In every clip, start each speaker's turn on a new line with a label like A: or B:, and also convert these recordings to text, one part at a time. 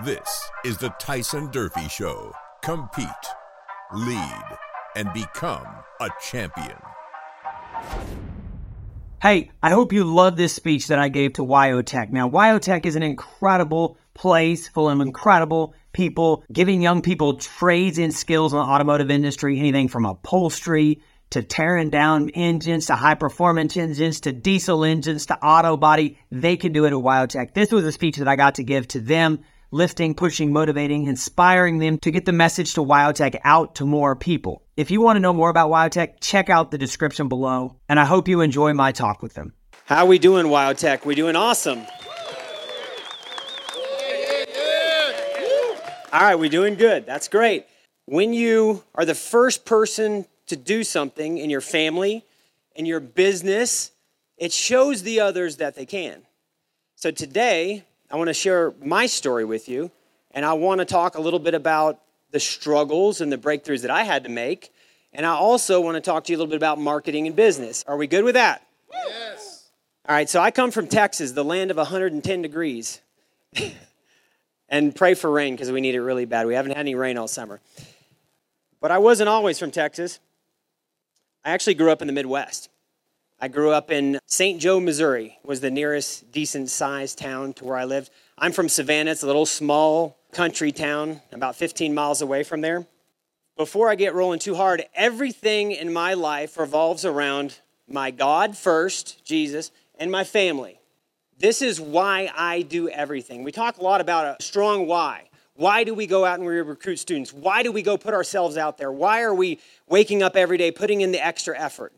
A: This is the Tyson Durfee Show. Compete, lead, and become a champion.
B: Hey, I hope you love this speech that I gave to WyoTech. Now, WyoTech is an incredible place full of incredible people giving young people trades and skills in the automotive industry, anything from upholstery to tearing down engines to high performance engines to diesel engines to auto body. They can do it at WyoTech. This was a speech that I got to give to them lifting, pushing, motivating, inspiring them to get the message to WyoTech out to more people. If you want to know more about WyoTech, check out the description below, and I hope you enjoy my talk with them.
C: How we doing, WyoTech? We doing awesome. All right, we doing good. That's great. When you are the first person to do something in your family, in your business, it shows the others that they can. So today, I want to share my story with you, and I want to talk a little bit about the struggles and the breakthroughs that I had to make. And I also want to talk to you a little bit about marketing and business. Are we good with that? Yes. All right, so I come from Texas, the land of 110 degrees. and pray for rain because we need it really bad. We haven't had any rain all summer. But I wasn't always from Texas. I actually grew up in the Midwest. I grew up in St. Joe, Missouri, was the nearest decent sized town to where I lived. I'm from Savannah. It's a little small country town about 15 miles away from there. Before I get rolling too hard, everything in my life revolves around my God first, Jesus, and my family. This is why I do everything. We talk a lot about a strong why. Why do we go out and we recruit students? Why do we go put ourselves out there? Why are we waking up every day, putting in the extra effort?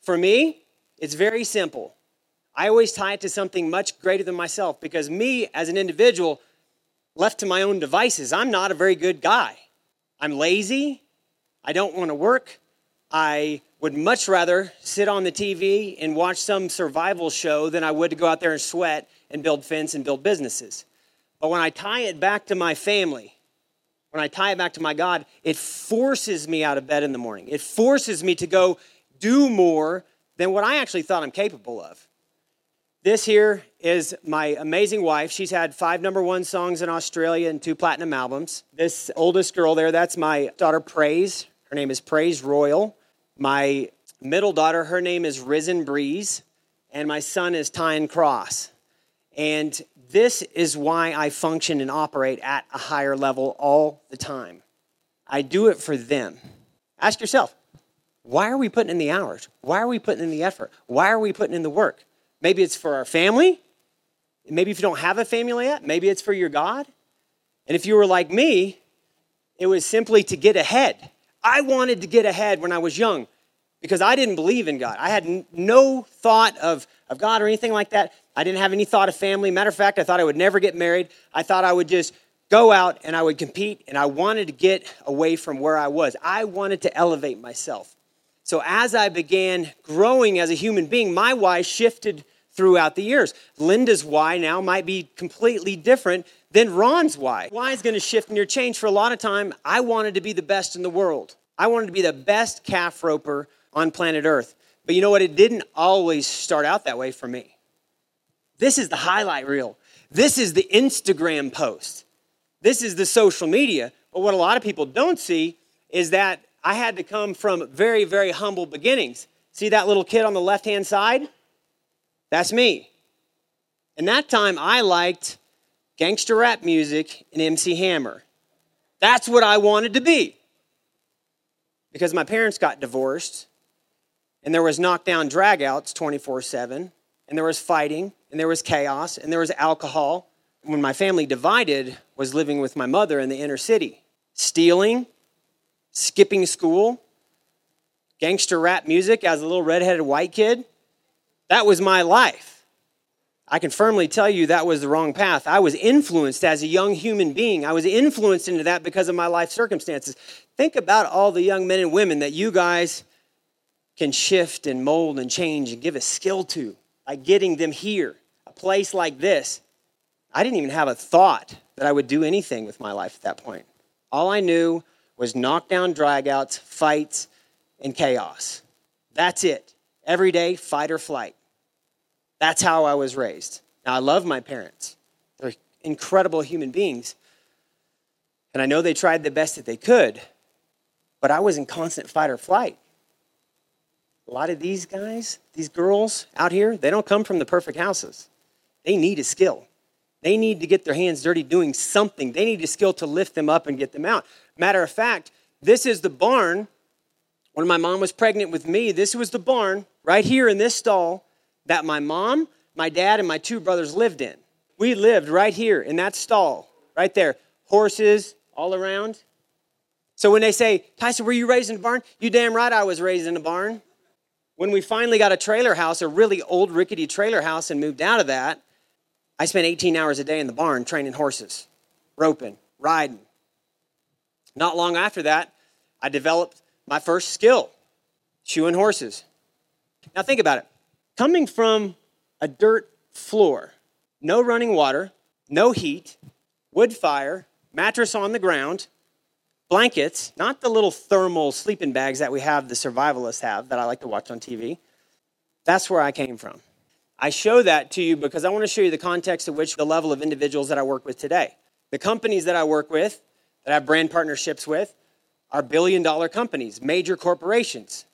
C: For me, it's very simple. I always tie it to something much greater than myself because me as an individual, left to my own devices, I'm not a very good guy. I'm lazy. I don't want to work. I would much rather sit on the TV and watch some survival show than I would to go out there and sweat and build fence and build businesses. But when I tie it back to my family, when I tie it back to my God, it forces me out of bed in the morning. It forces me to go do more than what I actually thought I'm capable of. This here is my amazing wife. She's had five number one songs in Australia and two platinum albums. This oldest girl there, that's my daughter Praise. Her name is Praise Royal. My middle daughter, her name is Risen Breeze. And my son is Tyne Cross. And this is why I function and operate at a higher level all the time. I do it for them. Ask yourself, why are we putting in the hours? Why are we putting in the effort? Why are we putting in the work? Maybe it's for our family. Maybe if you don't have a family yet, maybe it's for your God. And if you were like me, it was simply to get ahead. I wanted to get ahead when I was young because I didn't believe in God. I had no thought of, of God or anything like that. I didn't have any thought of family. Matter of fact, I thought I would never get married. I thought I would just go out and I would compete, and I wanted to get away from where I was. I wanted to elevate myself. So as I began growing as a human being, my why shifted throughout the years. Linda's why now might be completely different than Ron's why. Why is going to shift and your change. For a lot of time, I wanted to be the best in the world. I wanted to be the best calf roper on planet Earth. But you know what? It didn't always start out that way for me. This is the highlight reel. This is the Instagram post. This is the social media. But what a lot of people don't see is that I had to come from very, very humble beginnings. See that little kid on the left hand side? That's me. And that time I liked gangster rap music and MC Hammer. That's what I wanted to be. Because my parents got divorced, and there was knockdown dragouts 24 7, and there was fighting, and there was chaos, and there was alcohol. When my family divided, was living with my mother in the inner city, stealing, skipping school, gangster rap music as a little redheaded white kid. That was my life. I can firmly tell you that was the wrong path. I was influenced as a young human being. I was influenced into that because of my life circumstances. Think about all the young men and women that you guys can shift and mold and change and give a skill to by getting them here, a place like this. I didn't even have a thought that I would do anything with my life at that point. All I knew was knockdown dragouts, fights, and chaos. That's it. Every day, fight or flight. That's how I was raised. Now, I love my parents. They're incredible human beings. And I know they tried the best that they could, but I was in constant fight or flight. A lot of these guys, these girls out here, they don't come from the perfect houses. They need a skill. They need to get their hands dirty doing something. They need a skill to lift them up and get them out. Matter of fact, this is the barn. When my mom was pregnant with me, this was the barn right here in this stall that my mom, my dad, and my two brothers lived in. We lived right here in that stall, right there. Horses all around. So when they say, Tyson, were you raised in a barn? You damn right I was raised in a barn. When we finally got a trailer house, a really old rickety trailer house, and moved out of that, I spent 18 hours a day in the barn training horses, roping, riding. Not long after that, I developed my first skill shoeing horses. Now, think about it. Coming from a dirt floor, no running water, no heat, wood fire, mattress on the ground, blankets, not the little thermal sleeping bags that we have, the survivalists have, that I like to watch on TV. That's where I came from. I show that to you because I want to show you the context of which the level of individuals that I work with today. The companies that I work with, that I have brand partnerships with, are billion dollar companies, major corporations.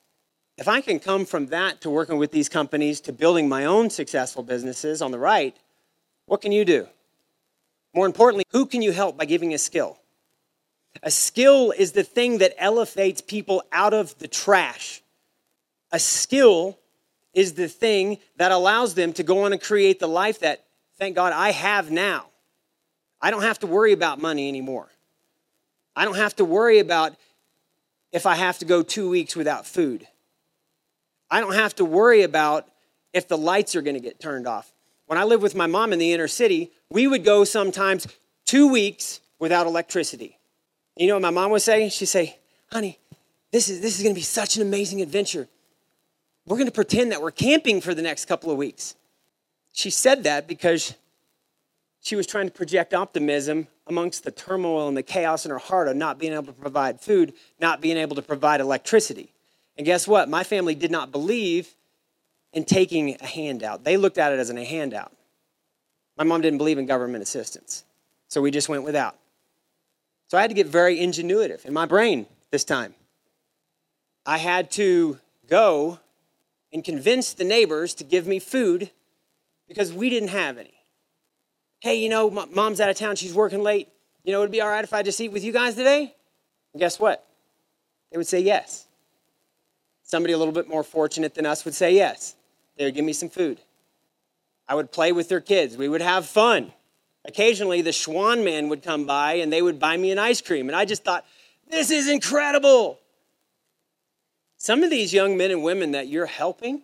C: If I can come from that to working with these companies to building my own successful businesses on the right, what can you do? More importantly, who can you help by giving a skill? A skill is the thing that elevates people out of the trash. A skill is the thing that allows them to go on and create the life that, thank God, I have now. I don't have to worry about money anymore. I don't have to worry about if I have to go two weeks without food. I don't have to worry about if the lights are going to get turned off. When I lived with my mom in the inner city, we would go sometimes two weeks without electricity. You know what my mom would say? She'd say, honey, this is, this is going to be such an amazing adventure we're going to pretend that we're camping for the next couple of weeks. She said that because she was trying to project optimism amongst the turmoil and the chaos in her heart of not being able to provide food, not being able to provide electricity. And guess what? My family did not believe in taking a handout. They looked at it as a handout. My mom didn't believe in government assistance. So we just went without. So I had to get very ingenuitive in my brain this time. I had to go and convince the neighbors to give me food because we didn't have any. Hey, you know, mom's out of town, she's working late. You know, it'd be all right if I just eat with you guys today? And guess what? They would say yes. Somebody a little bit more fortunate than us would say yes. They would give me some food. I would play with their kids. We would have fun. Occasionally, the Schwan man would come by and they would buy me an ice cream. And I just thought, this is incredible. Some of these young men and women that you're helping,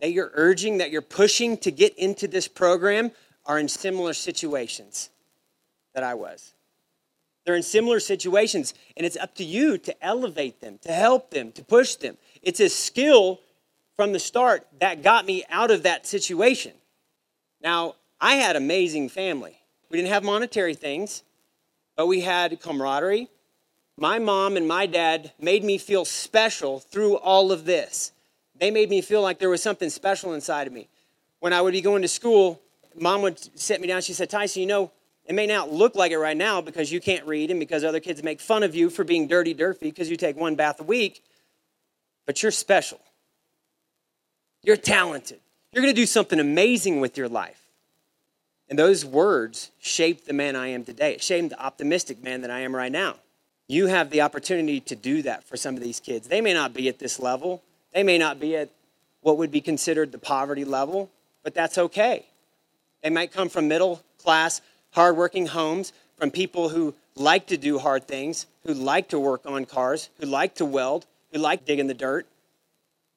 C: that you're urging, that you're pushing to get into this program are in similar situations that I was. They're in similar situations, and it's up to you to elevate them, to help them, to push them. It's a skill from the start that got me out of that situation. Now, I had amazing family. We didn't have monetary things, but we had camaraderie, my mom and my dad made me feel special through all of this. They made me feel like there was something special inside of me. When I would be going to school, mom would sit me down. She said, Tyson, you know, it may not look like it right now because you can't read and because other kids make fun of you for being dirty, dirty because you take one bath a week, but you're special. You're talented. You're going to do something amazing with your life. And those words shaped the man I am today. It shaped the optimistic man that I am right now you have the opportunity to do that for some of these kids. They may not be at this level, they may not be at what would be considered the poverty level, but that's okay. They might come from middle class, hardworking homes, from people who like to do hard things, who like to work on cars, who like to weld, who like digging the dirt.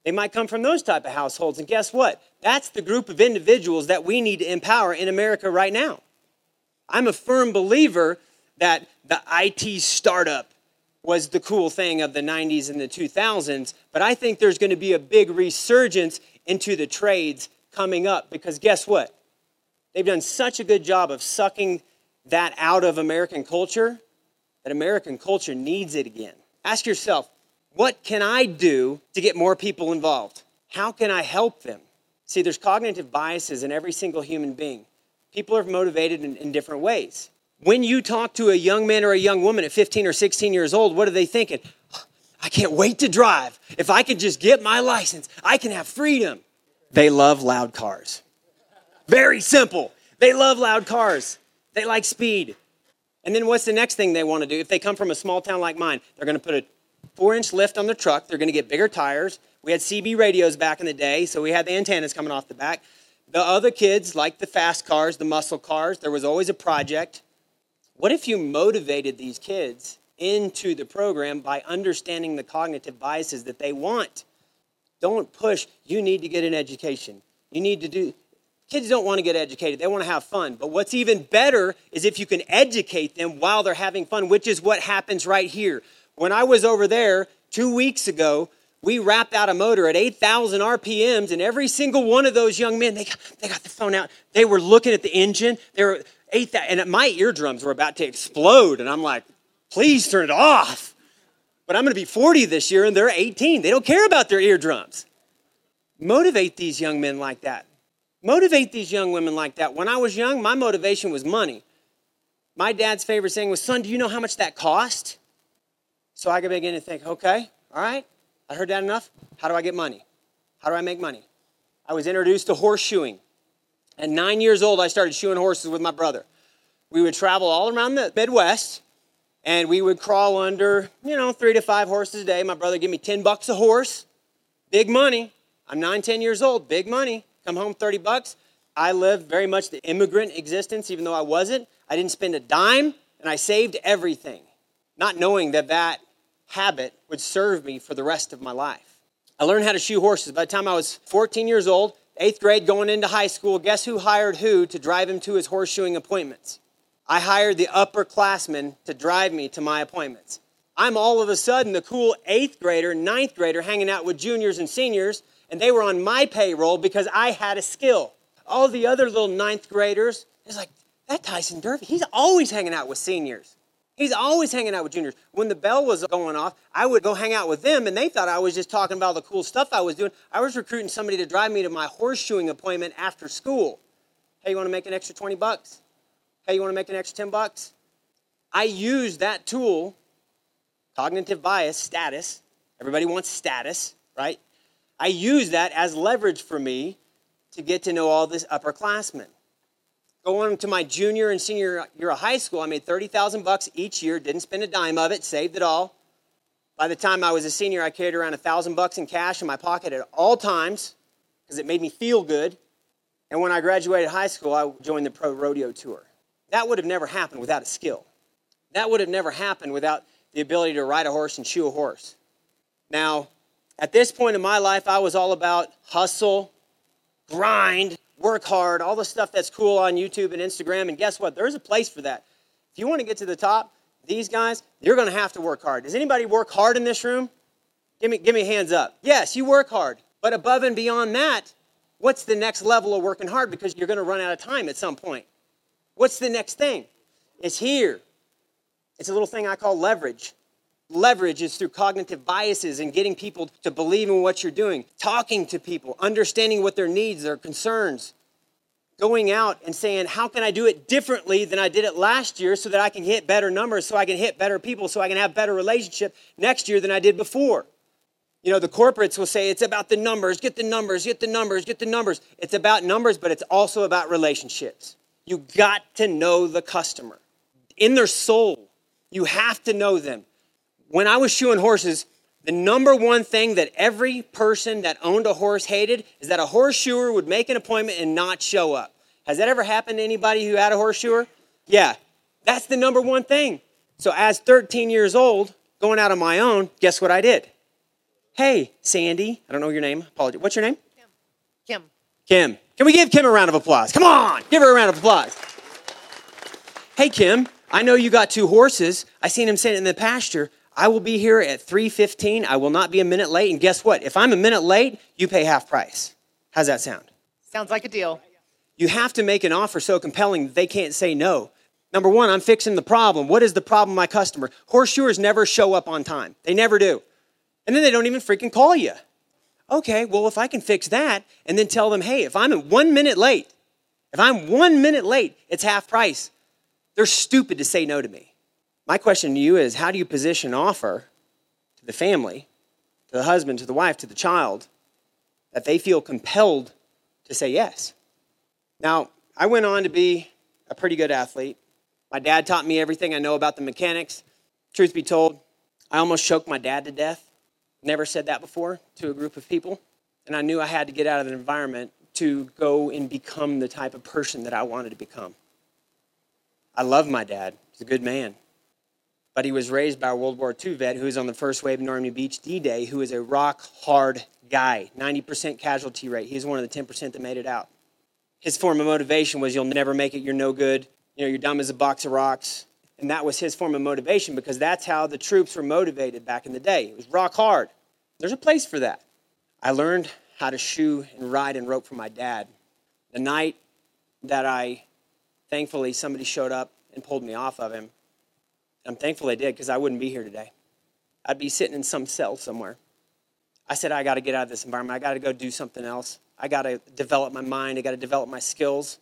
C: They might come from those type of households. And guess what? That's the group of individuals that we need to empower in America right now. I'm a firm believer that the IT startup was the cool thing of the 90s and the 2000s, but I think there's going to be a big resurgence into the trades coming up because guess what? They've done such a good job of sucking that out of American culture that American culture needs it again. Ask yourself, what can I do to get more people involved? How can I help them? See, there's cognitive biases in every single human being. People are motivated in, in different ways. When you talk to a young man or a young woman at 15 or 16 years old, what are they thinking? I can't wait to drive. If I could just get my license, I can have freedom. They love loud cars. Very simple. They love loud cars. They like speed. And then what's the next thing they want to do? If they come from a small town like mine, they're going to put a four inch lift on their truck. They're going to get bigger tires. We had CB radios back in the day, so we had the antennas coming off the back. The other kids like the fast cars, the muscle cars. There was always a project. What if you motivated these kids into the program by understanding the cognitive biases that they want? Don't push, you need to get an education. You need to do, kids don't want to get educated, they want to have fun. But what's even better is if you can educate them while they're having fun, which is what happens right here. When I was over there two weeks ago, we wrapped out a motor at 8,000 RPMs, and every single one of those young men, they got, they got the phone out. They were looking at the engine. They were 8,000, and my eardrums were about to explode. And I'm like, please turn it off. But I'm going to be 40 this year, and they're 18. They don't care about their eardrums. Motivate these young men like that. Motivate these young women like that. When I was young, my motivation was money. My dad's favorite saying was, Son, do you know how much that cost? So I could begin to think, okay, all right, I heard that enough. How do I get money? How do I make money? I was introduced to horseshoeing. At nine years old, I started shoeing horses with my brother. We would travel all around the Midwest and we would crawl under, you know, three to five horses a day. My brother give me 10 bucks a horse. Big money. I'm nine, 10 years old. Big money. Come home 30 bucks. I lived very much the immigrant existence, even though I wasn't. I didn't spend a dime and I saved everything, not knowing that that habit would serve me for the rest of my life. I learned how to shoe horses. By the time I was 14 years old, eighth grade, going into high school, guess who hired who to drive him to his horseshoeing appointments? I hired the upperclassmen to drive me to my appointments. I'm all of a sudden the cool eighth grader, ninth grader, hanging out with juniors and seniors, and they were on my payroll because I had a skill. All the other little ninth graders, it's like, that Tyson Durfee, he's always hanging out with seniors. He's always hanging out with juniors. When the bell was going off, I would go hang out with them, and they thought I was just talking about the cool stuff I was doing. I was recruiting somebody to drive me to my horseshoeing appointment after school. Hey, you want to make an extra 20 bucks? Hey, you want to make an extra 10 bucks? I use that tool, cognitive bias, status. Everybody wants status, right? I use that as leverage for me to get to know all this upperclassmen. Going to my junior and senior year of high school, I made 30,000 bucks each year, didn't spend a dime of it, saved it all. By the time I was a senior, I carried around a 1,000 bucks in cash in my pocket at all times because it made me feel good. And when I graduated high school, I joined the pro rodeo tour. That would have never happened without a skill. That would have never happened without the ability to ride a horse and shoe a horse. Now, at this point in my life, I was all about hustle, grind, work hard, all the stuff that's cool on YouTube and Instagram. And guess what? There's a place for that. If you want to get to the top, these guys, you're going to have to work hard. Does anybody work hard in this room? Give me, give me hands up. Yes, you work hard. But above and beyond that, what's the next level of working hard? Because you're going to run out of time at some point. What's the next thing? It's here. It's a little thing I call leverage. Leverage is through cognitive biases and getting people to believe in what you're doing, talking to people, understanding what their needs, their concerns, going out and saying, How can I do it differently than I did it last year so that I can hit better numbers, so I can hit better people, so I can have better relationship next year than I did before? You know, the corporates will say it's about the numbers, get the numbers, get the numbers, get the numbers. It's about numbers, but it's also about relationships. You got to know the customer in their soul. You have to know them when I was shoeing horses, the number one thing that every person that owned a horse hated is that a horseshoer would make an appointment and not show up. Has that ever happened to anybody who had a horseshoer? Yeah, that's the number one thing. So, as 13 years old, going out on my own, guess what I did? Hey, Sandy, I don't know your name. Apologies. What's your name?
D: Kim. Kim.
C: Kim. Can we give Kim a round of applause? Come on, give her a round of applause. Hey, Kim, I know you got two horses. I seen him sitting in the pasture. I will be here at 3:15. I will not be a minute late. And guess what? If I'm a minute late, you pay half price. How's that sound?
D: Sounds like a deal.
C: You have to make an offer so compelling that they can't say no. Number one, I'm fixing the problem. What is the problem, my customer? Horseshoers never show up on time. They never do. And then they don't even freaking call you. Okay, well, if I can fix that and then tell them, hey, if I'm one minute late If I'm one minute late, it's half price. They're stupid to say no to me. My question to you is how do you position offer to the family, to the husband, to the wife, to the child, that they feel compelled to say yes? Now, I went on to be a pretty good athlete. My dad taught me everything I know about the mechanics. Truth be told, I almost choked my dad to death. Never said that before to a group of people. And I knew I had to get out of the environment to go and become the type of person that I wanted to become. I love my dad. He's a good man. But he was raised by a World War II vet who was on the first wave Normandy Beach D Day, who is a rock hard guy, 90% casualty rate. He's one of the 10% that made it out. His form of motivation was, You'll never make it, you're no good, you know, you're dumb as a box of rocks. And that was his form of motivation because that's how the troops were motivated back in the day. It was rock hard. There's a place for that. I learned how to shoe and ride and rope from my dad. The night that I, thankfully, somebody showed up and pulled me off of him. I'm thankful they did because I wouldn't be here today. I'd be sitting in some cell somewhere. I said, I got to get out of this environment. I got to go do something else. I got to develop my mind. I got to develop my skills.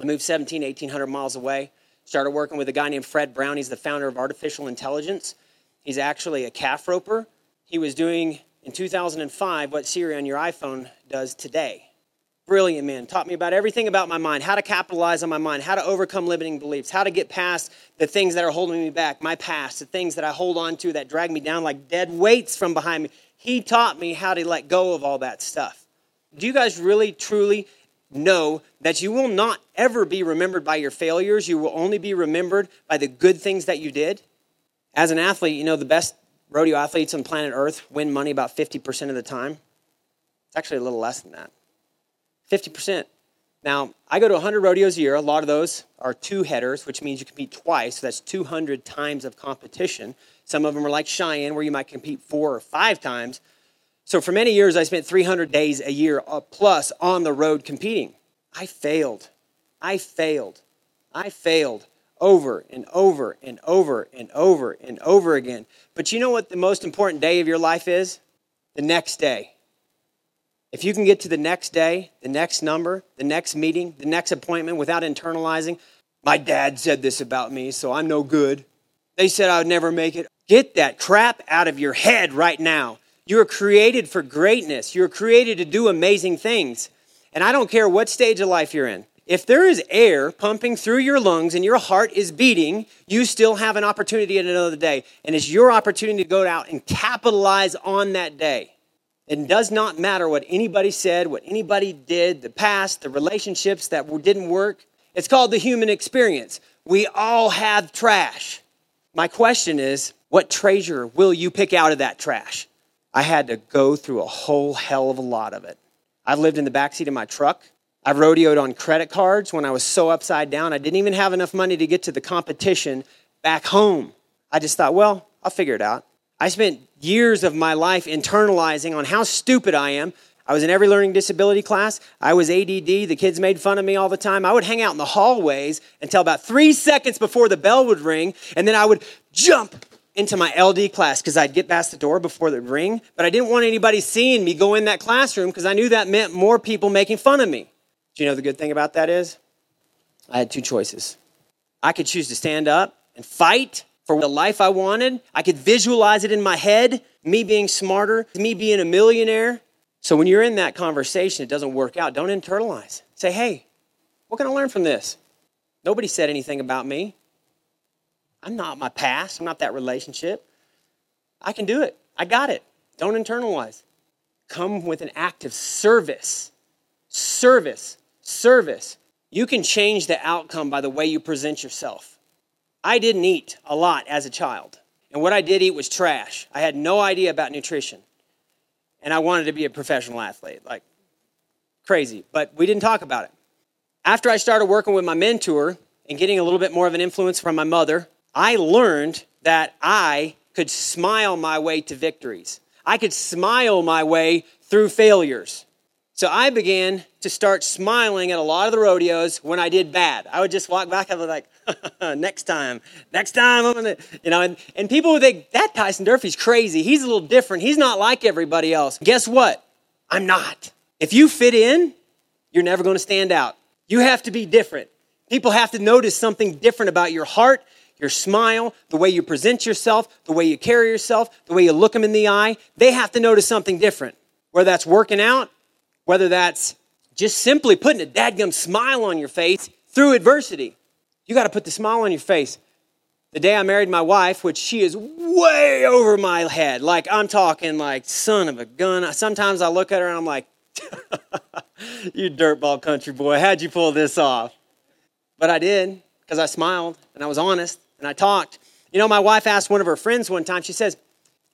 C: I moved 17, 1800 miles away. Started working with a guy named Fred Brown. He's the founder of artificial intelligence. He's actually a calf roper. He was doing in 2005 what Siri on your iPhone does today. Brilliant man. Taught me about everything about my mind, how to capitalize on my mind, how to overcome limiting beliefs, how to get past the things that are holding me back, my past, the things that I hold on to that drag me down like dead weights from behind me. He taught me how to let go of all that stuff. Do you guys really, truly know that you will not ever be remembered by your failures? You will only be remembered by the good things that you did? As an athlete, you know, the best rodeo athletes on planet Earth win money about 50% of the time. It's actually a little less than that. 50%. Now, I go to 100 rodeos a year. A lot of those are two headers, which means you compete twice. So that's 200 times of competition. Some of them are like Cheyenne, where you might compete four or five times. So for many years, I spent 300 days a year uh, plus on the road competing. I failed. I failed. I failed over and over and over and over and over again. But you know what the most important day of your life is? The next day. If you can get to the next day, the next number, the next meeting, the next appointment without internalizing, my dad said this about me, so I'm no good. They said I would never make it. Get that crap out of your head right now. You are created for greatness. You're created to do amazing things. And I don't care what stage of life you're in. If there is air pumping through your lungs and your heart is beating, you still have an opportunity at another day. And it's your opportunity to go out and capitalize on that day. It does not matter what anybody said, what anybody did, the past, the relationships that didn't work. It's called the human experience. We all have trash. My question is, what treasure will you pick out of that trash? I had to go through a whole hell of a lot of it. I've lived in the backseat of my truck. I've rodeoed on credit cards when I was so upside down. I didn't even have enough money to get to the competition back home. I just thought, well, I'll figure it out. I spent years of my life internalizing on how stupid I am. I was in every learning disability class. I was ADD. The kids made fun of me all the time. I would hang out in the hallways until about three seconds before the bell would ring, and then I would jump into my LD class because I'd get past the door before the ring. But I didn't want anybody seeing me go in that classroom because I knew that meant more people making fun of me. Do you know the good thing about that is? I had two choices. I could choose to stand up and fight for the life I wanted. I could visualize it in my head, me being smarter, me being a millionaire. So when you're in that conversation, it doesn't work out. Don't internalize. Say, hey, what can I learn from this? Nobody said anything about me. I'm not my past. I'm not that relationship. I can do it. I got it. Don't internalize. Come with an act of service. Service. Service. You can change the outcome by the way you present yourself. I didn't eat a lot as a child. And what I did eat was trash. I had no idea about nutrition. And I wanted to be a professional athlete, like crazy. But we didn't talk about it. After I started working with my mentor and getting a little bit more of an influence from my mother, I learned that I could smile my way to victories. I could smile my way through failures. So I began to start smiling at a lot of the rodeos when I did bad. I would just walk back and be like, next time, next time I'm gonna, you know, and, and people would think, that Tyson Durfee's crazy. He's a little different. He's not like everybody else. Guess what? I'm not. If you fit in, you're never gonna stand out. You have to be different. People have to notice something different about your heart, your smile, the way you present yourself, the way you carry yourself, the way you look them in the eye. They have to notice something different. Whether that's working out, whether that's just simply putting a dadgum smile on your face through adversity. You got to put the smile on your face. The day I married my wife, which she is way over my head, like I'm talking like son of a gun. Sometimes I look at her and I'm like, you dirtball country boy, how'd you pull this off? But I did because I smiled and I was honest and I talked. You know, my wife asked one of her friends one time, she says,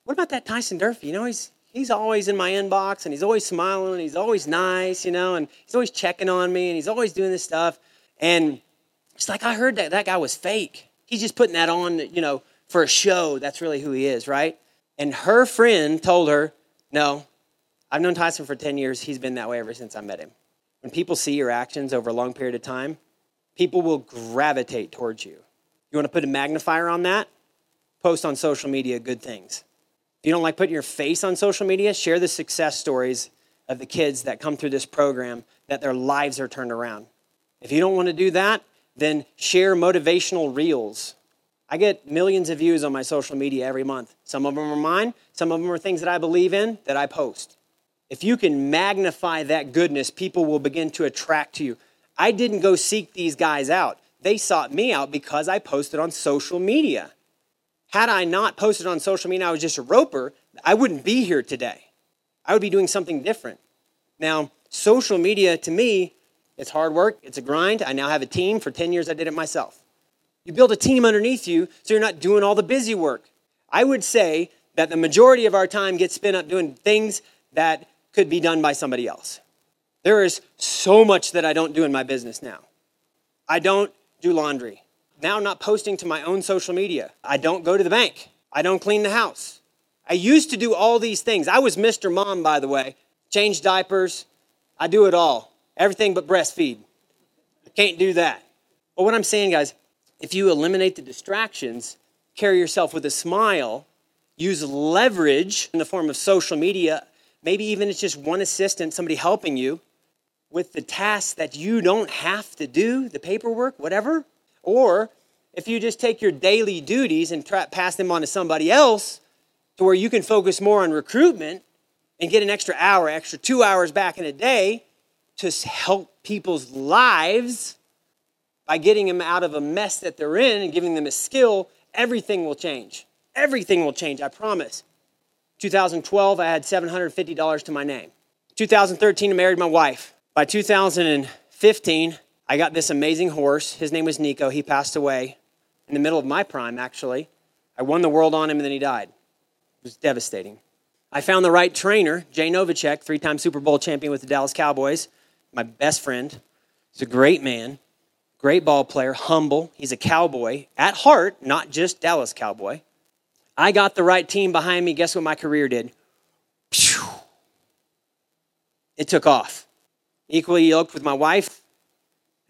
C: What about that Tyson Durfee? You know, he's, he's always in my inbox and he's always smiling and he's always nice, you know, and he's always checking on me and he's always doing this stuff. And it's like, I heard that that guy was fake. He's just putting that on, you know, for a show. That's really who he is, right? And her friend told her, No, I've known Tyson for 10 years. He's been that way ever since I met him. When people see your actions over a long period of time, people will gravitate towards you. You want to put a magnifier on that? Post on social media good things. If you don't like putting your face on social media, share the success stories of the kids that come through this program that their lives are turned around. If you don't want to do that, then share motivational reels. I get millions of views on my social media every month. Some of them are mine, some of them are things that I believe in that I post. If you can magnify that goodness, people will begin to attract to you. I didn't go seek these guys out. They sought me out because I posted on social media. Had I not posted on social media, I was just a roper, I wouldn't be here today. I would be doing something different. Now, social media to me, it's hard work, it's a grind. I now have a team. For 10 years, I did it myself. You build a team underneath you so you're not doing all the busy work. I would say that the majority of our time gets spent up doing things that could be done by somebody else. There is so much that I don't do in my business now. I don't do laundry. Now I'm not posting to my own social media. I don't go to the bank. I don't clean the house. I used to do all these things. I was Mr. Mom, by the way. Change diapers. I do it all. Everything but breastfeed. I can't do that. But what I'm saying, guys, if you eliminate the distractions, carry yourself with a smile, use leverage in the form of social media Maybe even it's just one assistant, somebody helping you with the tasks that you don't have to do, the paperwork, whatever. Or if you just take your daily duties and try, pass them on to somebody else to where you can focus more on recruitment and get an extra hour, extra two hours back in a day to help people's lives by getting them out of a mess that they're in and giving them a skill, everything will change. Everything will change, I promise. 2012, I had $750 to my name. 2013, I married my wife. By 2015, I got this amazing horse. His name was Nico. He passed away in the middle of my prime, actually. I won the world on him and then he died. It was devastating. I found the right trainer, Jay Novacek, three time Super Bowl champion with the Dallas Cowboys, my best friend. He's a great man, great ball player, humble. He's a cowboy at heart, not just Dallas Cowboy. I got the right team behind me. Guess what my career did? It took off. Equally yoked with my wife,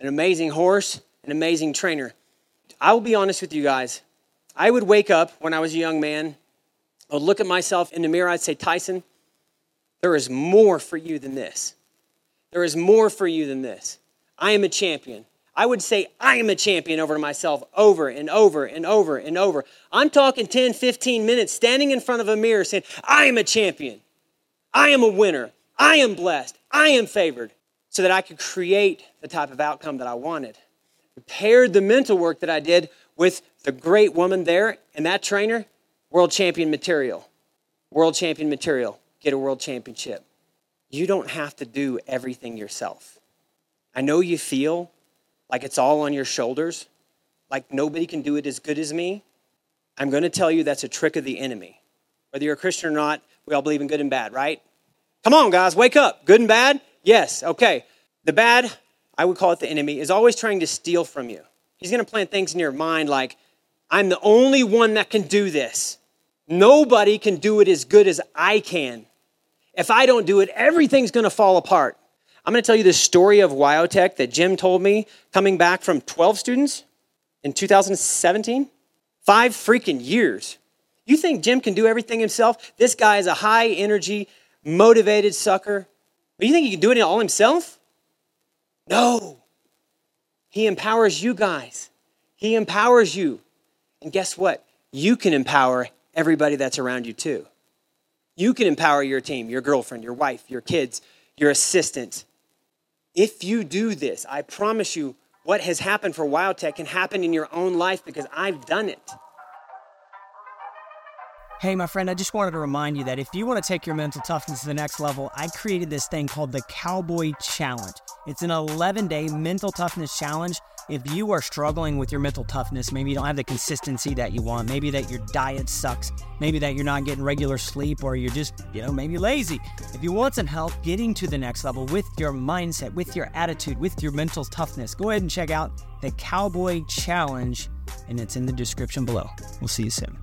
C: an amazing horse, an amazing trainer. I will be honest with you guys. I would wake up when I was a young man, I would look at myself in the mirror, I'd say, Tyson, there is more for you than this. There is more for you than this. I am a champion. I would say, I am a champion over to myself over and over and over and over. I'm talking 10, 15 minutes standing in front of a mirror saying, I am a champion. I am a winner. I am blessed. I am favored. So that I could create the type of outcome that I wanted. Paired the mental work that I did with the great woman there and that trainer, world champion material. World champion material. Get a world championship. You don't have to do everything yourself. I know you feel like it's all on your shoulders, like nobody can do it as good as me, I'm going to tell you that's a trick of the enemy. Whether you're a Christian or not, we all believe in good and bad, right? Come on, guys, wake up. Good and bad? Yes, okay. The bad, I would call it the enemy, is always trying to steal from you. He's going to plant things in your mind like, I'm the only one that can do this. Nobody can do it as good as I can. If I don't do it, everything's going to fall apart. I'm going to tell you the story of WyoTech that Jim told me coming back from 12 students in 2017. Five freaking years. You think Jim can do everything himself? This guy is a high energy, motivated sucker. But you think he can do it all himself? No.
E: He empowers you guys. He empowers you. And guess what? You can empower everybody that's around you too. You can empower your team, your girlfriend, your wife, your kids, your assistant. If you do this, I promise you, what has happened for WyoTech can happen in your own life because I've done it.
C: Hey, my friend, I just wanted to remind you that if you want to take your mental toughness to the next level, I created this thing called the Cowboy Challenge. It's an 11 day mental toughness challenge. If you are struggling with your mental toughness, maybe you don't have the consistency that you want, maybe that your diet sucks, maybe that you're not getting regular sleep, or you're just, you know, maybe lazy. If you want some help getting to the next level with your mindset, with your attitude, with your mental toughness, go ahead and check out the Cowboy Challenge, and it's in the description below. We'll see you soon.